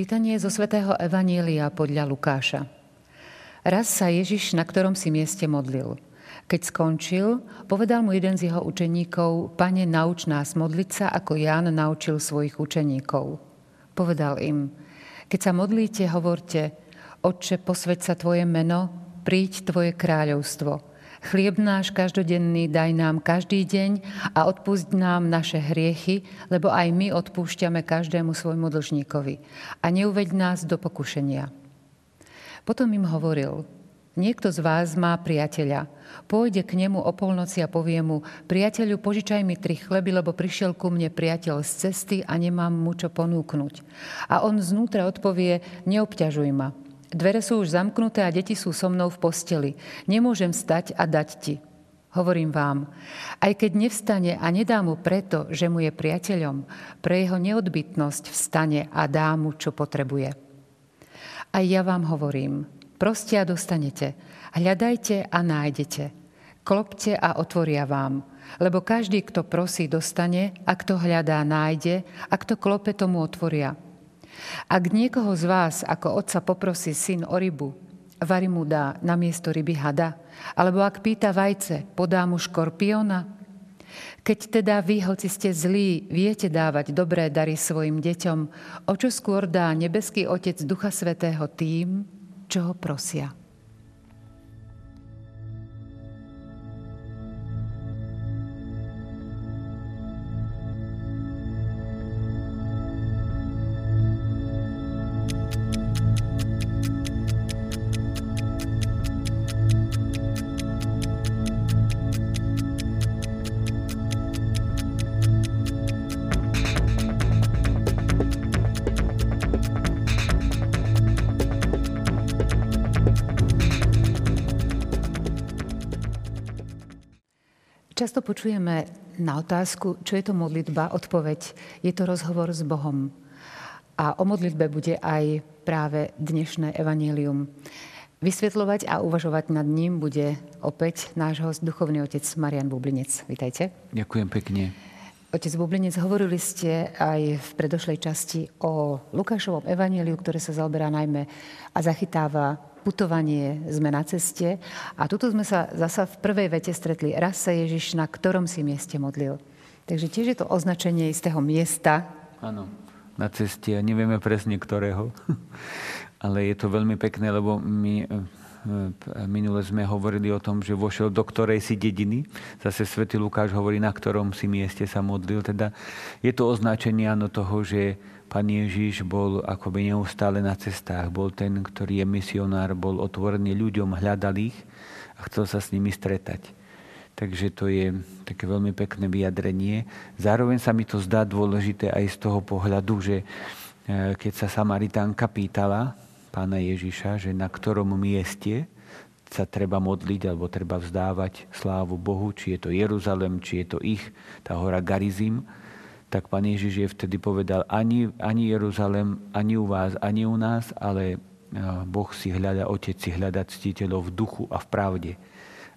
Čítanie zo svätého Evanielia podľa Lukáša. Raz sa Ježiš na ktorom si mieste modlil. Keď skončil, povedal mu jeden z jeho učeníkov, Pane, nauč nás modliť sa, ako Ján naučil svojich učeníkov. Povedal im, keď sa modlíte, hovorte, Otče, posveď sa Tvoje meno, príď Tvoje kráľovstvo – Chlieb náš každodenný daj nám každý deň a odpusť nám naše hriechy, lebo aj my odpúšťame každému svojmu dlžníkovi. A neuveď nás do pokušenia. Potom im hovoril, niekto z vás má priateľa. Pôjde k nemu o polnoci a povie mu, priateľu, požičaj mi tri chleby, lebo prišiel ku mne priateľ z cesty a nemám mu čo ponúknuť. A on znútra odpovie, neobťažuj ma, Dvere sú už zamknuté a deti sú so mnou v posteli. Nemôžem stať a dať ti. Hovorím vám, aj keď nevstane a nedá mu preto, že mu je priateľom, pre jeho neodbytnosť vstane a dá mu, čo potrebuje. Aj ja vám hovorím, proste a dostanete, hľadajte a nájdete, klopte a otvoria vám, lebo každý, kto prosí, dostane, a kto hľadá, nájde, a kto klope, tomu otvoria. Ak niekoho z vás ako otca poprosí syn o rybu, vari mu dá na miesto ryby hada, alebo ak pýta vajce, podá mu škorpiona. Keď teda vy, hoci ste zlí, viete dávať dobré dary svojim deťom, o čo skôr dá nebeský Otec Ducha Svetého tým, čo ho prosia. Často počujeme na otázku, čo je to modlitba, odpoveď, je to rozhovor s Bohom. A o modlitbe bude aj práve dnešné evanílium. Vysvetľovať a uvažovať nad ním bude opäť náš host, duchovný otec Marian Bublinec. Vítajte. Ďakujem pekne. Otec Bublinec, hovorili ste aj v predošlej časti o Lukášovom evaníliu, ktoré sa zaoberá najmä a zachytáva putovanie, sme na ceste a tuto sme sa zasa v prvej vete stretli. Raz sa Ježiš na ktorom si mieste modlil. Takže tiež je to označenie istého miesta. Áno, na ceste a nevieme presne ktorého. Ale je to veľmi pekné, lebo my e, minule sme hovorili o tom, že vošiel do ktorej si dediny. Zase svätý Lukáš hovorí, na ktorom si mieste sa modlil. Teda je to označenie áno toho, že Pán Ježiš bol akoby neustále na cestách, bol ten, ktorý je misionár, bol otvorený ľuďom, hľadal ich a chcel sa s nimi stretať. Takže to je také veľmi pekné vyjadrenie. Zároveň sa mi to zdá dôležité aj z toho pohľadu, že e, keď sa Samaritánka pýtala pána Ježiša, že na ktorom mieste sa treba modliť alebo treba vzdávať slávu Bohu, či je to Jeruzalem, či je to ich, tá hora Garizim, tak pán Ježiš je vtedy povedal, ani, ani Jeruzalem, ani u vás, ani u nás, ale Boh si hľada, Otec si hľada ctiteľov v duchu a v pravde.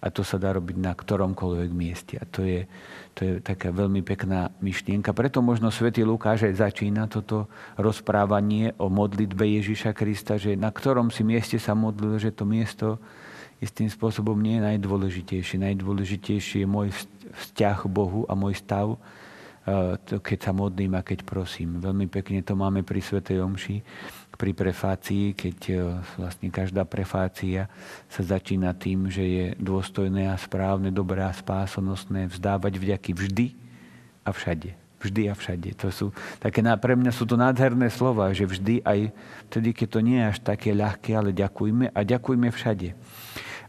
A to sa dá robiť na ktoromkoľvek mieste. A to je, to je taká veľmi pekná myšlienka. Preto možno svätý Lukáš aj začína toto rozprávanie o modlitbe Ježiša Krista, že na ktorom si mieste sa modlil, že to miesto istým spôsobom nie je najdôležitejšie. Najdôležitejšie je môj vzťah Bohu a môj stav keď sa modlím a keď prosím. Veľmi pekne to máme pri Svetej Omši, pri prefácii, keď e, vlastne každá prefácia sa začína tým, že je dôstojné a správne, dobré a spásonosné vzdávať vďaky vždy a všade. Vždy a všade. To sú také, pre mňa sú to nádherné slova, že vždy aj vtedy, keď to nie je až také ľahké, ale ďakujme a ďakujme všade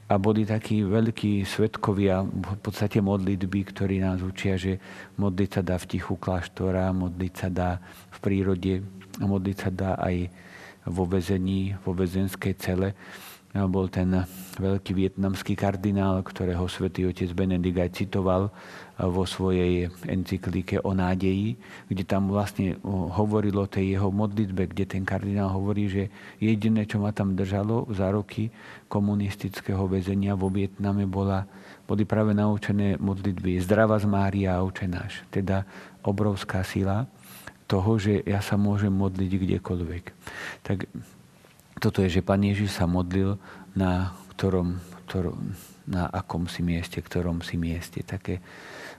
a boli takí veľkí svetkovia v podstate modlitby, ktorí nás učia, že modliť sa dá v tichu kláštora, modliť sa dá v prírode modliť sa dá aj vo vezení, vo väzenskej cele bol ten veľký vietnamský kardinál, ktorého svätý otec Benedikt aj citoval vo svojej encyklike o nádeji, kde tam vlastne hovorilo o tej jeho modlitbe, kde ten kardinál hovorí, že jediné, čo ma tam držalo za roky komunistického väzenia vo Vietname, bola, boli práve naučené modlitby Zdrava z Mária a Očenáš. Teda obrovská sila toho, že ja sa môžem modliť kdekoľvek. Tak toto je, že Pán Ježiš sa modlil na ktorom, ktorom na akom si mieste, ktorom si mieste. Také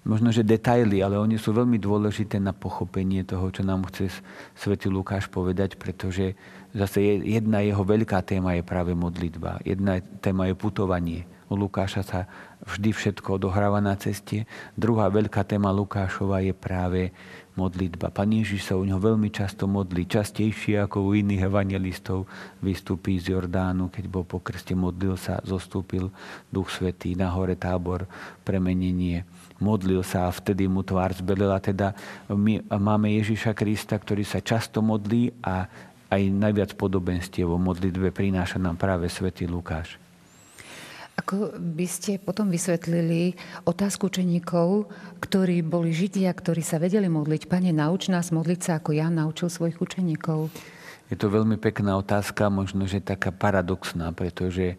možno, že detaily, ale oni sú veľmi dôležité na pochopenie toho, čo nám chce svätý Lukáš povedať, pretože zase jedna jeho veľká téma je práve modlitba. Jedna téma je putovanie. U Lukáša sa vždy všetko odohráva na ceste. Druhá veľká téma Lukášova je práve modlitba. Pán Ježiš sa u neho veľmi často modlí, častejšie ako u iných evangelistov. Vystúpi z Jordánu, keď bol po krste, modlil sa, zostúpil Duch Svetý na hore tábor, premenenie. Modlil sa a vtedy mu tvár zbelila. Teda my máme Ježiša Krista, ktorý sa často modlí a aj najviac podobenstiev o modlitbe prináša nám práve svätý Lukáš. Ako by ste potom vysvetlili otázku učeníkov, ktorí boli Židia, ktorí sa vedeli modliť. Pane, nauč nás modliť sa, ako ja naučil svojich učeníkov. Je to veľmi pekná otázka, možno, že taká paradoxná, pretože e,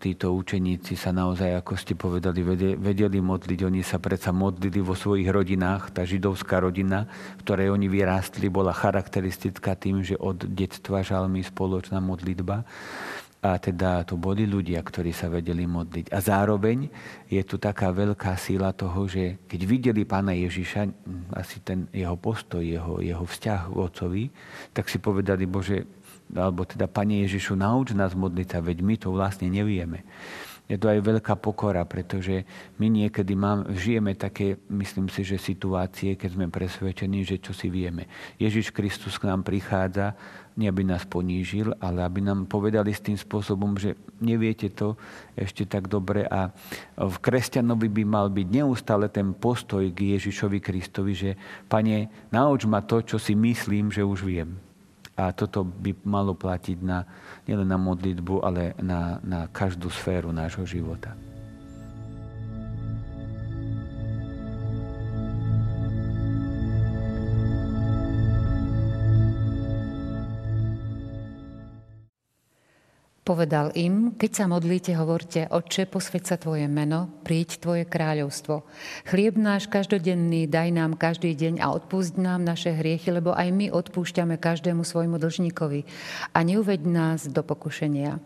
títo učeníci sa naozaj, ako ste povedali, vedeli modliť. Oni sa predsa modlili vo svojich rodinách. Tá židovská rodina, v ktorej oni vyrástli, bola charakteristická tým, že od detstva žalmi spoločná modlitba. A teda to boli ľudia, ktorí sa vedeli modliť. A zároveň je tu taká veľká síla toho, že keď videli pána Ježiša, asi ten jeho postoj, jeho, jeho vzťah k Otcovi, tak si povedali, Bože, alebo teda Pane Ježišu, nauč nás modliť sa, veď my to vlastne nevieme je to aj veľká pokora, pretože my niekedy mám, žijeme také, myslím si, že situácie, keď sme presvedčení, že čo si vieme. Ježiš Kristus k nám prichádza, nie aby nás ponížil, ale aby nám povedali s tým spôsobom, že neviete to ešte tak dobre a v kresťanovi by mal byť neustále ten postoj k Ježišovi Kristovi, že Pane, nauč ma to, čo si myslím, že už viem. A toto by malo platiť na, nielen na modlitbu, ale na, na každú sféru nášho života. Povedal im, keď sa modlíte, hovorte, Otče, posveď sa Tvoje meno, príď Tvoje kráľovstvo. Chlieb náš každodenný daj nám každý deň a odpúšť nám naše hriechy, lebo aj my odpúšťame každému svojmu dlžníkovi. A neuveď nás do pokušenia.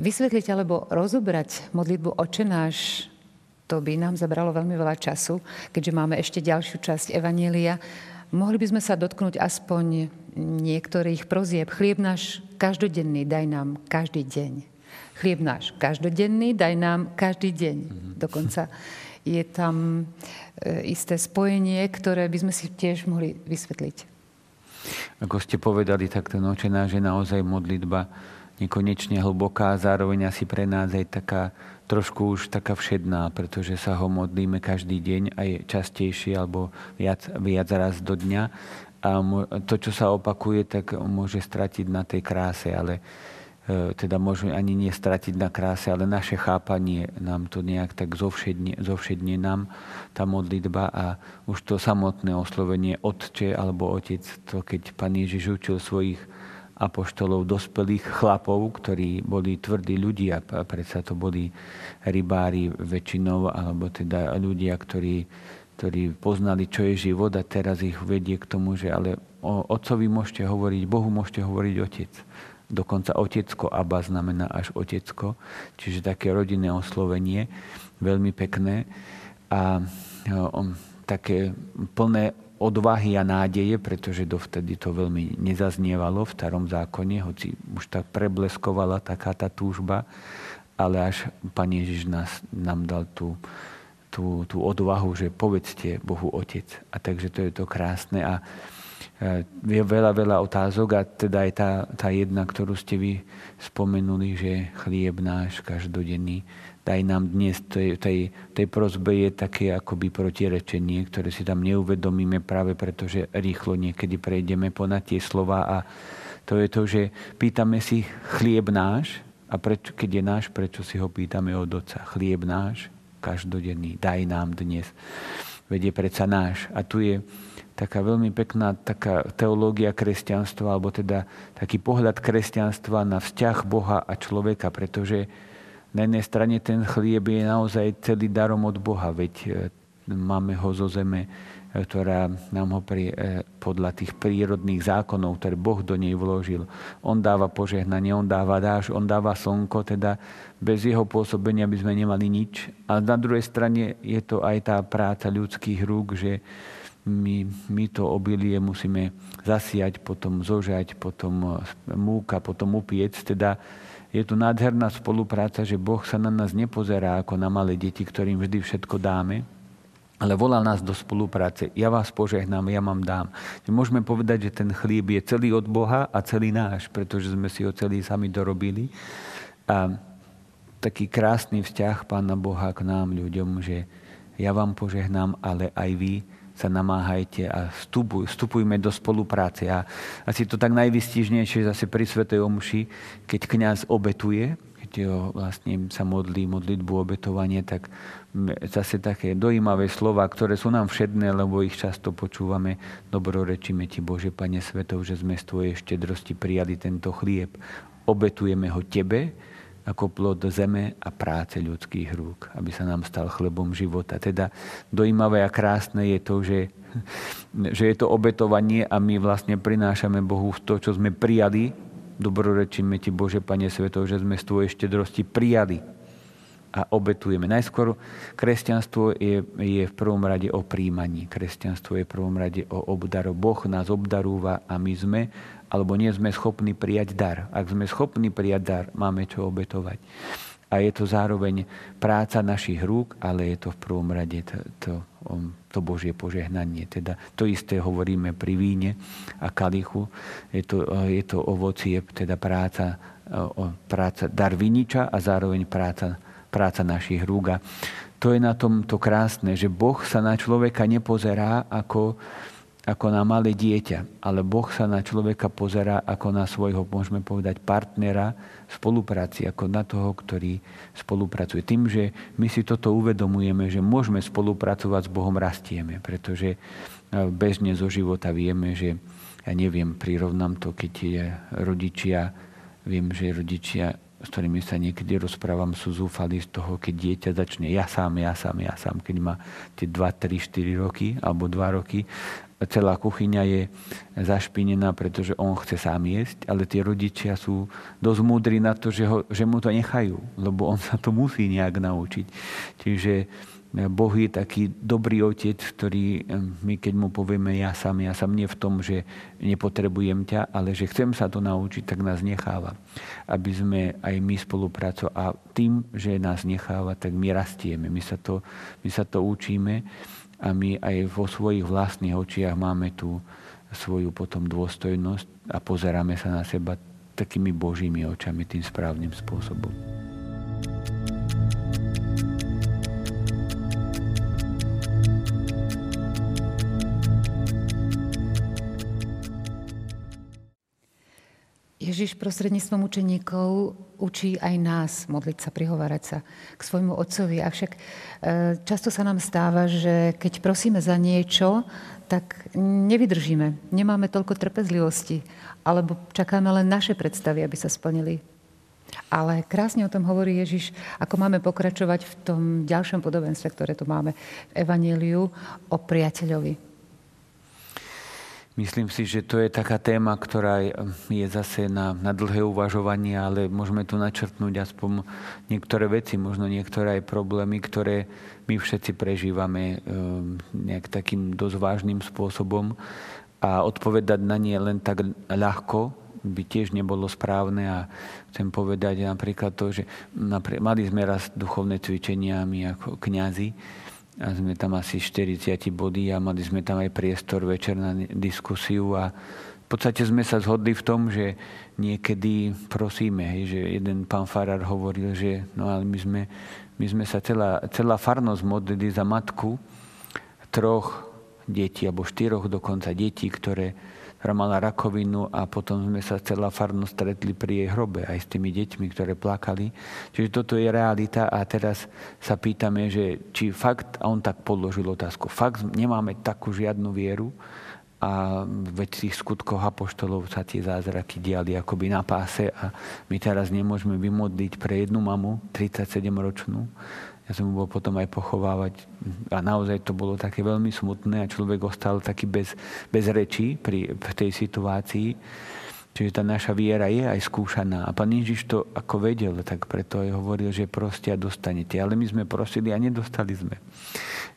Vysvetliť alebo rozobrať modlitbu Oče náš, to by nám zabralo veľmi veľa času, keďže máme ešte ďalšiu časť Evanielia. Mohli by sme sa dotknúť aspoň niektorých prozieb. Chlieb náš každodenný daj nám každý deň. Chlieb náš každodenný daj nám každý deň. Mm-hmm. Dokonca je tam e, isté spojenie, ktoré by sme si tiež mohli vysvetliť. Ako ste povedali, tak ten očená, že naozaj modlitba nekonečne hlboká, zároveň asi pre nás aj taká trošku už taká všedná, pretože sa ho modlíme každý deň aj častejšie alebo viac, viac raz do dňa. A to, čo sa opakuje, tak môže stratiť na tej kráse, ale e, teda môže ani nie stratiť na kráse, ale naše chápanie nám to nejak tak zovšedne, zovšedne nám tá modlitba a už to samotné oslovenie Otče alebo Otec, to keď Pán Ježiš učil svojich apoštolov, dospelých chlapov, ktorí boli tvrdí ľudia, predsa to boli rybári väčšinou, alebo teda ľudia, ktorí ktorí poznali, čo je život a teraz ich vedie k tomu, že ale o otcovi môžete hovoriť, Bohu môžete hovoriť otec. Dokonca otecko, Abba znamená až otecko, čiže také rodinné oslovenie, veľmi pekné a také plné odvahy a nádeje, pretože dovtedy to veľmi nezaznievalo v starom zákone, hoci už tak prebleskovala taká tá túžba, ale až Pán Ježiš nás, nám dal tú, tú, tú odvahu, že povedzte Bohu Otec. A takže to je to krásne. A je veľa, veľa otázok a teda aj tá, tá jedna, ktorú ste vy spomenuli, že chlieb náš každodenný, daj nám dnes, tej, tej, tej prozbe je také akoby protirečenie, ktoré si tam neuvedomíme práve preto, že rýchlo niekedy prejdeme ponad tie slova a to je to, že pýtame si chlieb náš a preč, keď je náš, prečo si ho pýtame od Otca. Chlieb náš, každodenný. Daj nám dnes. Vedie predsa náš. A tu je taká veľmi pekná taká teológia kresťanstva, alebo teda taký pohľad kresťanstva na vzťah Boha a človeka, pretože na jednej strane ten chlieb je naozaj celý darom od Boha, veď e, máme ho zo zeme ktorá nám ho pri, e, podľa tých prírodných zákonov, ktoré Boh do nej vložil. On dáva požehnanie, on dáva dáž, on dáva slnko, teda bez jeho pôsobenia by sme nemali nič. A na druhej strane je to aj tá práca ľudských rúk, že my, my to obilie musíme zasiať, potom zožať, potom múka, potom upiec. Teda je tu nádherná spolupráca, že Boh sa na nás nepozerá ako na malé deti, ktorým vždy všetko dáme, ale volá nás do spolupráce. Ja vás požehnám, ja vám dám. Môžeme povedať, že ten chlieb je celý od Boha a celý náš, pretože sme si ho celý sami dorobili. A taký krásny vzťah Pána Boha k nám, ľuďom, že ja vám požehnám, ale aj vy sa namáhajte a vstupuj, vstupujme do spolupráce. A asi to tak najvystižnejšie zase pri Svetej Omši, keď kňaz obetuje, keď ho vlastne sa modlí modlitbu obetovanie, tak zase také dojímavé slova, ktoré sú nám všedné, lebo ich často počúvame. Dobrorečíme Ti, Bože, Pane Svetov, že sme z Tvojej štedrosti prijali tento chlieb. Obetujeme ho Tebe, ako plod zeme a práce ľudských rúk, aby sa nám stal chlebom života. Teda dojímavé a krásne je to, že, že je to obetovanie a my vlastne prinášame Bohu to, čo sme prijali. Dobrorečíme Ti, Bože, Pane Svetov, že sme z Tvojej štedrosti prijali a obetujeme. Najskôr kresťanstvo je, je v prvom rade o príjmaní. Kresťanstvo je v prvom rade o obdaru. Boh nás obdarúva a my sme alebo nie sme schopní prijať dar. Ak sme schopní prijať dar, máme čo obetovať. A je to zároveň práca našich rúk, ale je to v prvom rade to, to, to Božie požehnanie. Teda to isté hovoríme pri víne a kalichu. Je to, je to ovocie, teda práca, práca dar viniča a zároveň práca, práca našich rúk. A to je na tom to krásne, že Boh sa na človeka nepozerá ako, ako na malé dieťa, ale Boh sa na človeka pozerá ako na svojho, môžeme povedať, partnera spolupráci, ako na toho, ktorý spolupracuje. Tým, že my si toto uvedomujeme, že môžeme spolupracovať s Bohom, rastieme, pretože e, bežne zo života vieme, že ja neviem, prirovnám to, keď je rodičia, viem, že rodičia s ktorými sa niekedy rozprávam, sú zúfali z toho, keď dieťa začne ja sám, ja sám, ja sám, keď má tie 2, 3, 4 roky alebo 2 roky celá kuchyňa je zašpinená, pretože on chce sám jesť, ale tie rodičia sú dosť múdri na to, že, ho, že mu to nechajú, lebo on sa to musí nejak naučiť. Čiže eh, Boh je taký dobrý otec, ktorý eh, my keď mu povieme ja sám, ja sám nie v tom, že nepotrebujem ťa, ale že chcem sa to naučiť, tak nás necháva. Aby sme aj my spolupracovali. A tým, že nás necháva, tak my rastieme, my sa to, my sa to učíme a my aj vo svojich vlastných očiach máme tú svoju potom dôstojnosť a pozeráme sa na seba takými božími očami tým správnym spôsobom. Ježiš prostredníctvom učeníkov učí aj nás modliť sa, prihovárať sa k svojmu otcovi. Avšak e, často sa nám stáva, že keď prosíme za niečo, tak nevydržíme. Nemáme toľko trpezlivosti. Alebo čakáme len naše predstavy, aby sa splnili. Ale krásne o tom hovorí Ježiš, ako máme pokračovať v tom ďalšom podobenstve, ktoré tu máme v Evaníliu o priateľovi Myslím si, že to je taká téma, ktorá je zase na, na dlhé uvažovanie, ale môžeme tu načrtnúť aspoň niektoré veci, možno niektoré aj problémy, ktoré my všetci prežívame ehm, nejak takým dosť vážnym spôsobom. A odpovedať na nie len tak ľahko, by tiež nebolo správne. A chcem povedať napríklad to, že mali sme raz duchovné cvičenia my ako kňazi a sme tam asi 40 body a mali sme tam aj priestor večer na diskusiu a v podstate sme sa zhodli v tom, že niekedy prosíme, hej, že jeden pán Farar hovoril, že no ale my sme, my sme sa celá, celá farnosť modlili za matku troch detí, alebo štyroch dokonca detí, ktoré mala rakovinu a potom sme sa celá farnosť stretli pri jej hrobe aj s tými deťmi, ktoré plakali. Čiže toto je realita a teraz sa pýtame, že či fakt, a on tak položil otázku, fakt nemáme takú žiadnu vieru a veď v tých skutkoch apoštolov sa tie zázraky diali akoby na páse a my teraz nemôžeme vymodliť pre jednu mamu, 37-ročnú, Ja som bol potom aj pochovávať a naozaj to bolo také veľmi smutné a človek ostal taký bez, bez rečí pri, v tej situácii. Čiže tá naša viera je aj skúšaná. A pán Ježiš to ako vedel, tak preto aj hovoril, že proste a dostanete. Ale my sme prosili a nedostali sme.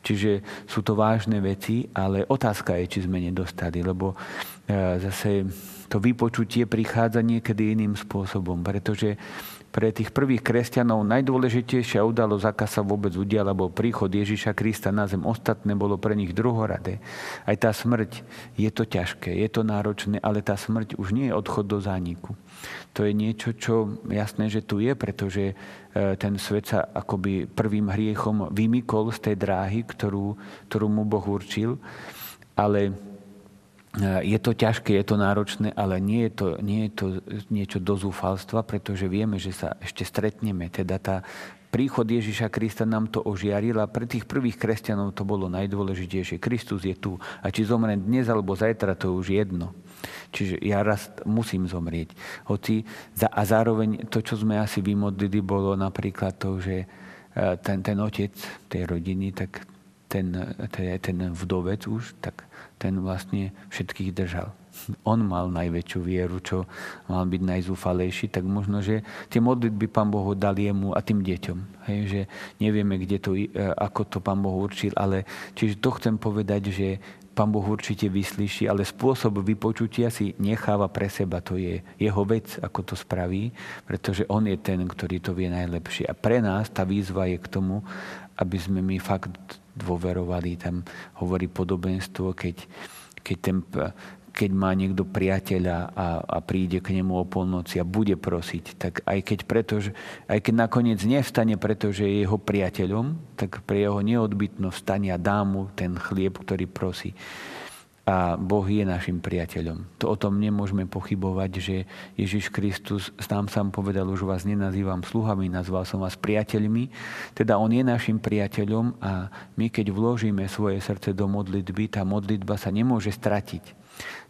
Čiže sú to vážne veci, ale otázka je, či sme nedostali, lebo e, zase to vypočutie prichádza niekedy iným spôsobom, pretože pre tých prvých kresťanov najdôležitejšia udalosť, aká sa vôbec udiala, bol príchod Ježiša Krista na zem. Ostatné bolo pre nich druhoradé. Aj tá smrť, je to ťažké, je to náročné, ale tá smrť už nie je odchod do zániku. To je niečo, čo jasné, že tu je, pretože e, ten svet sa akoby prvým hriechom vymykol z tej dráhy, ktorú, ktorú mu Boh určil. Ale Eh, je to ťažké, je to náročné, ale nie je to, nie je to niečo do zúfalstva, pretože vieme, že sa ešte stretneme. Teda tá príchod Ježiša Krista nám to ožiaril a pre tých prvých kresťanov to bolo najdôležitejšie. Kristus je tu a či zomrem dnes alebo zajtra, to je už jedno. Čiže ja raz musím zomrieť. Hoci, a zároveň to, čo sme asi vymodlili, bolo napríklad to, že eh, ten, ten otec tej rodiny, tak ten, ten, ten vdovec už, tak ten vlastne všetkých držal. On mal najväčšiu vieru, čo mal byť najzúfalejší, tak možno, že tie modlitby Pán Boh dal jemu a tým deťom. Hej, že nevieme, kde to, e, ako to Pán Boh určil, ale čiže to chcem povedať, že Pán Boh určite vyslíši, ale spôsob vypočutia si necháva pre seba. To je jeho vec, ako to spraví, pretože on je ten, ktorý to vie najlepšie. A pre nás tá výzva je k tomu, aby sme my fakt dôverovali. Tam hovorí podobenstvo, keď, keď, ten, keď má niekto priateľa a, a príde k nemu o polnoci a bude prosiť, tak aj keď, preto, aj keď nakoniec nevstane, pretože je jeho priateľom, tak pre jeho neodbytnosť stane a dá mu ten chlieb, ktorý prosí a Boh je našim priateľom. To o tom nemôžeme pochybovať, že Ježiš Kristus nám sám povedal, už vás nenazývam sluhami, nazval som vás priateľmi. Teda On je našim priateľom a my keď vložíme svoje srdce do modlitby, tá modlitba sa nemôže stratiť.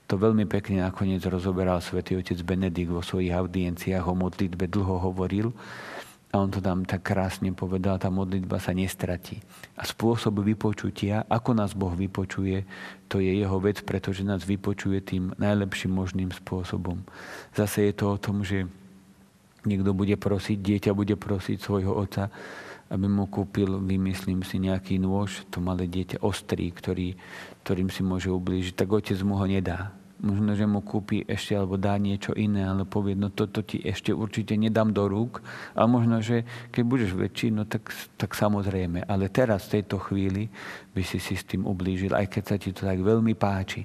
To veľmi pekne nakoniec rozoberal svätý otec Benedikt vo svojich audienciách o modlitbe, dlho hovoril a on to tam tak krásne povedal, tá modlitba sa nestratí. A spôsob vypočutia, ako nás Boh vypočuje, to je jeho vec, pretože nás vypočuje tým najlepším možným spôsobom. Zase je to o tom, že niekto bude prosiť, dieťa bude prosiť svojho otca, aby mu kúpil, vymyslím si, nejaký nôž, to malé dieťa ostrý, ktorý, ktorým si môže ublížiť, tak otec mu ho nedá možno, že mu kúpi ešte alebo dá niečo iné, ale povie, no toto ti ešte určite nedám do rúk. A možno, že keď budeš väčší, no tak, tak samozrejme. Ale teraz, v tejto chvíli, by si si s tým ublížil, aj keď sa ti to tak veľmi páči.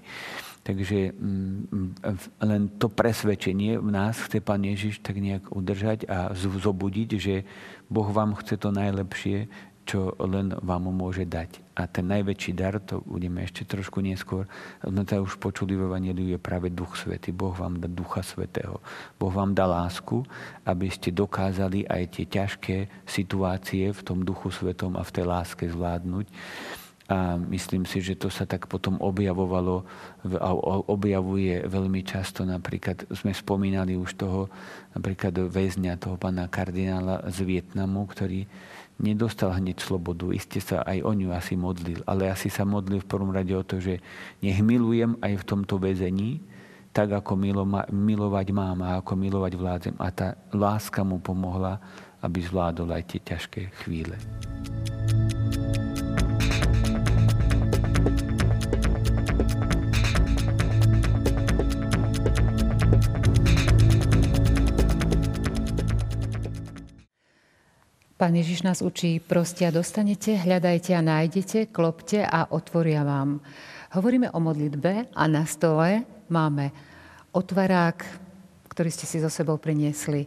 Takže mm, len to presvedčenie v nás chce Pán Ježiš tak nejak udržať a zobudiť, že Boh vám chce to najlepšie, čo len vám môže dať. A ten najväčší dar, to budeme ešte trošku neskôr, sme to už počuli v Evangeliu, je práve Duch Svety. Boh vám dá Ducha Svetého. Boh vám dá lásku, aby ste dokázali aj tie ťažké situácie v tom Duchu Svetom a v tej láske zvládnuť. A myslím si, že to sa tak potom objavovalo a objavuje veľmi často. Napríklad sme spomínali už toho napríklad väzňa, toho pána kardinála z Vietnamu, ktorý nedostal hneď slobodu. Iste sa aj o ňu asi modlil, ale asi sa modlil v prvom rade o to, že nech milujem aj v tomto väzení, tak ako milovať mám a ako milovať vládzem. A tá láska mu pomohla, aby zvládol aj tie ťažké chvíle. Pán Ježiš nás učí, prostia dostanete, hľadajte a nájdete, klopte a otvoria vám. Hovoríme o modlitbe a na stole máme otvarák, ktorý ste si so sebou priniesli.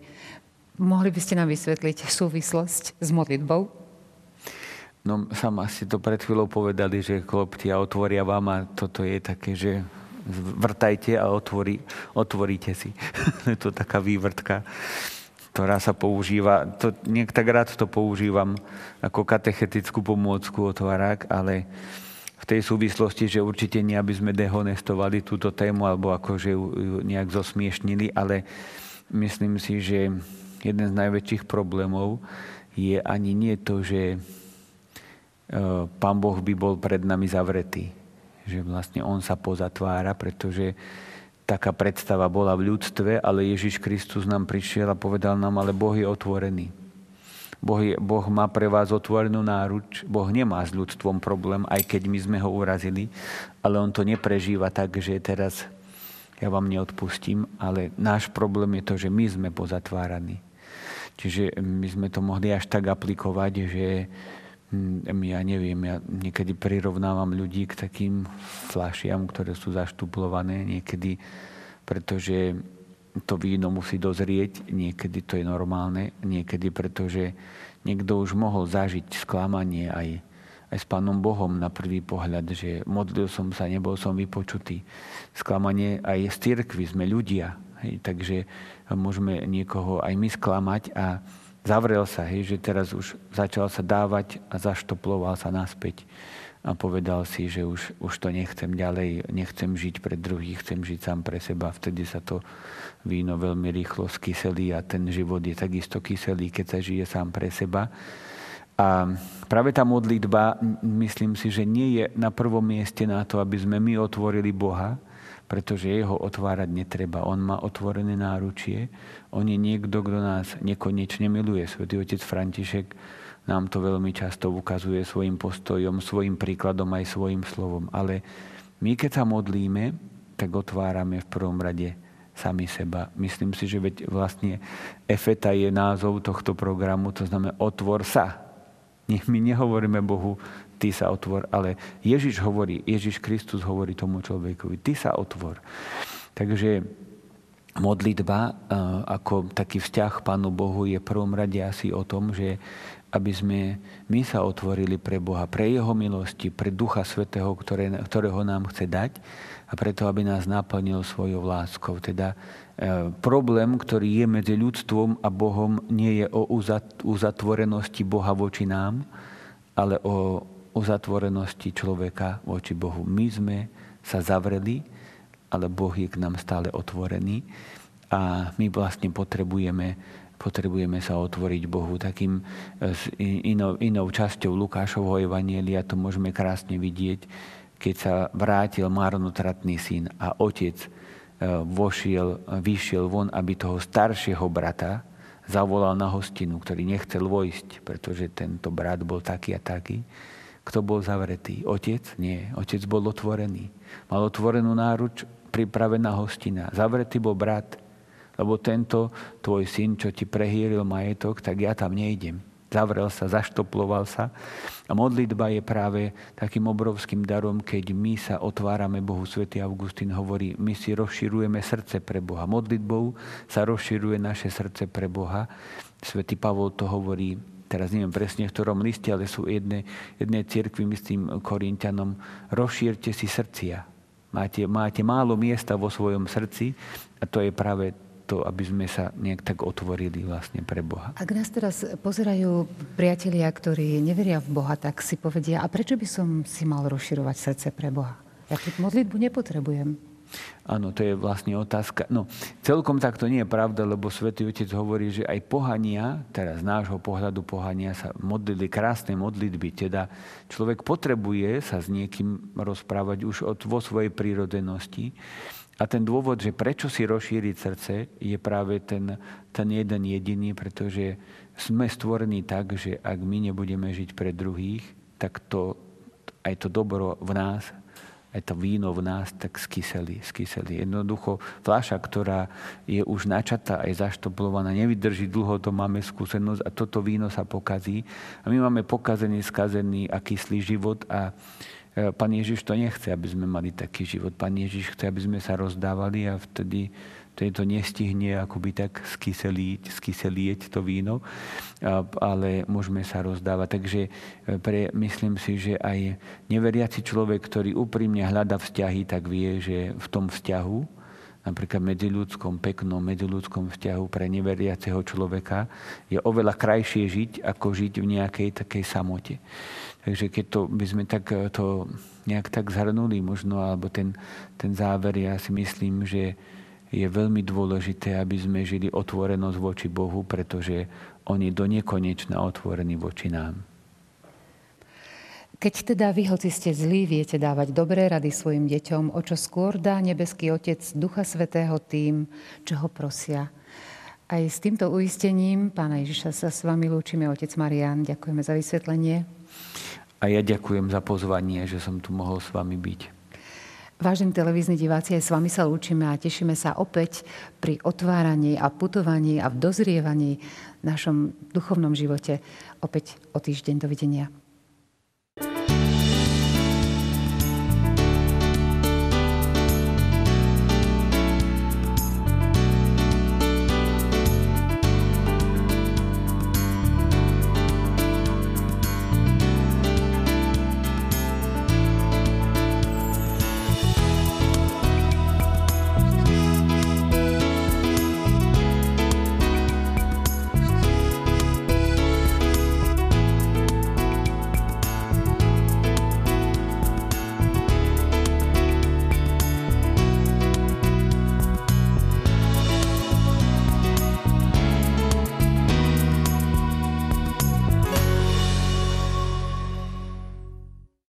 Mohli by ste nám vysvetliť súvislosť s modlitbou? No, sama si to pred chvíľou povedali, že klopte a otvoria vám a toto je také, že vrtajte a otvorí, otvoríte si. je to taká vývrtka ktorá sa používa, to, niek tak rád to používam ako katechetickú pomôcku otvarák, ale v tej súvislosti, že určite nie, aby sme dehonestovali túto tému alebo akože ju nejak zosmiešnili, ale myslím si, že jeden z najväčších problémov je ani nie to, že Pán Boh by bol pred nami zavretý. Že vlastne On sa pozatvára, pretože taká predstava bola v ľudstve, ale Ježiš Kristus nám prišiel a povedal nám, ale Boh je otvorený. Boh, je, boh má pre vás otvorenú náruč. Boh nemá s ľudstvom problém, aj keď my sme ho urazili, ale on to neprežíva tak, že teraz ja vám neodpustím, ale náš problém je to, že my sme pozatváraní. Čiže my sme to mohli až tak aplikovať, že ja neviem, ja niekedy prirovnávam ľudí k takým flašiam, ktoré sú zaštuplované niekedy, pretože to víno musí dozrieť, niekedy to je normálne, niekedy pretože niekto už mohol zažiť sklamanie aj, aj s Pánom Bohom na prvý pohľad, že modlil som sa, nebol som vypočutý. Sklamanie aj z cirkvi, sme ľudia, hej, takže môžeme niekoho aj my sklamať a zavrel sa, hej, že teraz už začal sa dávať a zaštoploval sa naspäť a povedal si, že už, už to nechcem ďalej, nechcem žiť pre druhých, chcem žiť sám pre seba. Vtedy sa to víno veľmi rýchlo skyselí a ten život je takisto kyselý, keď sa žije sám pre seba. A práve tá modlitba, myslím si, že nie je na prvom mieste na to, aby sme my otvorili Boha, pretože jeho otvárať netreba. On má otvorené náručie. On je niekto, kto nás nekonečne miluje. Svetý otec František nám to veľmi často ukazuje svojim postojom, svojim príkladom aj svojim slovom. Ale my, keď sa modlíme, tak otvárame v prvom rade sami seba. Myslím si, že veď vlastne efeta je názov tohto programu, to znamená otvor sa. My nehovoríme Bohu, ty sa otvor, ale Ježiš hovorí, Ježiš Kristus hovorí tomu človekovi, ty sa otvor. Takže modlitba eh, ako taký vzťah Pánu Bohu je prvom rade asi o tom, že aby sme my sa otvorili pre Boha, pre Jeho milosti, pre Ducha Svetého, ktoré, ktorého nám chce dať a preto, aby nás naplnil svojou láskou. Teda e, problém, ktorý je medzi ľudstvom a Bohom, nie je o uzatvorenosti Boha voči nám, ale o uzatvorenosti človeka voči Bohu. My sme sa zavreli, ale Boh je k nám stále otvorený a my vlastne potrebujeme potrebujeme sa otvoriť Bohu. Takým e, inou, inou časťou Lukášovho Evanielia to môžeme krásne vidieť, keď sa vrátil marnotratný syn a otec e, vošiel, vyšiel von, aby toho staršieho brata zavolal na hostinu, ktorý nechcel vojsť, pretože tento brat bol taký a taký. Kto bol zavretý? Otec? Nie. Otec bol otvorený. Mal otvorenú náruč, pripravená hostina. Zavretý bol brat, lebo tento tvoj syn, čo ti prehýril majetok, tak ja tam nejdem. Zavrel sa, zaštoploval sa. A modlitba je práve takým obrovským darom, keď my sa otvárame Bohu. Svetý Augustín hovorí, my si rozširujeme srdce pre Boha. Modlitbou sa rozširuje naše srdce pre Boha. Svetý Pavol to hovorí teraz neviem presne v ktorom liste, ale sú jedné, jedné cirkvi, myslím, Korintianom, rozšírte si srdcia. Máte, máte málo miesta vo svojom srdci a to je práve to, aby sme sa nejak tak otvorili vlastne pre Boha. Ak nás teraz pozerajú priatelia, ktorí neveria v Boha, tak si povedia, a prečo by som si mal rozširovať srdce pre Boha? Ja modlitbu nepotrebujem. Áno, to je vlastne otázka. No, celkom tak to nie je pravda, lebo Svetý Otec hovorí, že aj pohania, teraz z nášho pohľadu pohania sa modlili krásne modlitby. Teda človek potrebuje sa s niekým rozprávať už od, vo svojej prírodenosti. A ten dôvod, že prečo si rozšíriť srdce, je práve ten, ten jeden jediný, pretože sme stvorení tak, že ak my nebudeme žiť pre druhých, tak to, aj to dobro v nás, aj to víno v nás, tak skyseli, skyseli. Jednoducho fľaša, ktorá je už načatá aj zaštoplovaná, nevydrží dlho, to máme skúsenosť a toto víno sa pokazí. A my máme pokazený, skazený a kyslý život a E, Pán Ježiš to nechce, aby sme mali taký život. Pán Ježiš chce, aby sme sa rozdávali a vtedy to nestihne akoby tak skyselieť, skyselieť to víno, ale môžeme sa rozdávať. Takže e, pre, myslím si, že aj neveriaci človek, ktorý úprimne hľada vzťahy, tak vie, že v tom vzťahu, napríklad medziľudskom, peknom medziľudskom vzťahu pre neveriaceho človeka je oveľa krajšie žiť, ako žiť v nejakej takej samote. Takže keď to by sme tak eh, to nejak tak zhrnuli možno, alebo ten, ten záver, ja si myslím, že je veľmi dôležité, aby sme žili otvorenosť voči Bohu, pretože On je do nekonečna otvorený voči nám. Keď teda vy, hoci ste zlí, viete dávať dobré rady svojim deťom, o čo skôr dá nebeský Otec Ducha Svetého tým, čo ho prosia. Aj s týmto uistením Pána Ježiša sa s vami lúčime, Otec Marian. Ďakujeme za vysvetlenie. A ja ďakujem za pozvanie, že som tu mohol s vami byť. Vážení televízni diváci, aj s vami sa lúčime a tešíme sa opäť pri otváraní a putovaní a v dozrievaní v našom duchovnom živote opäť o týždeň. Dovidenia.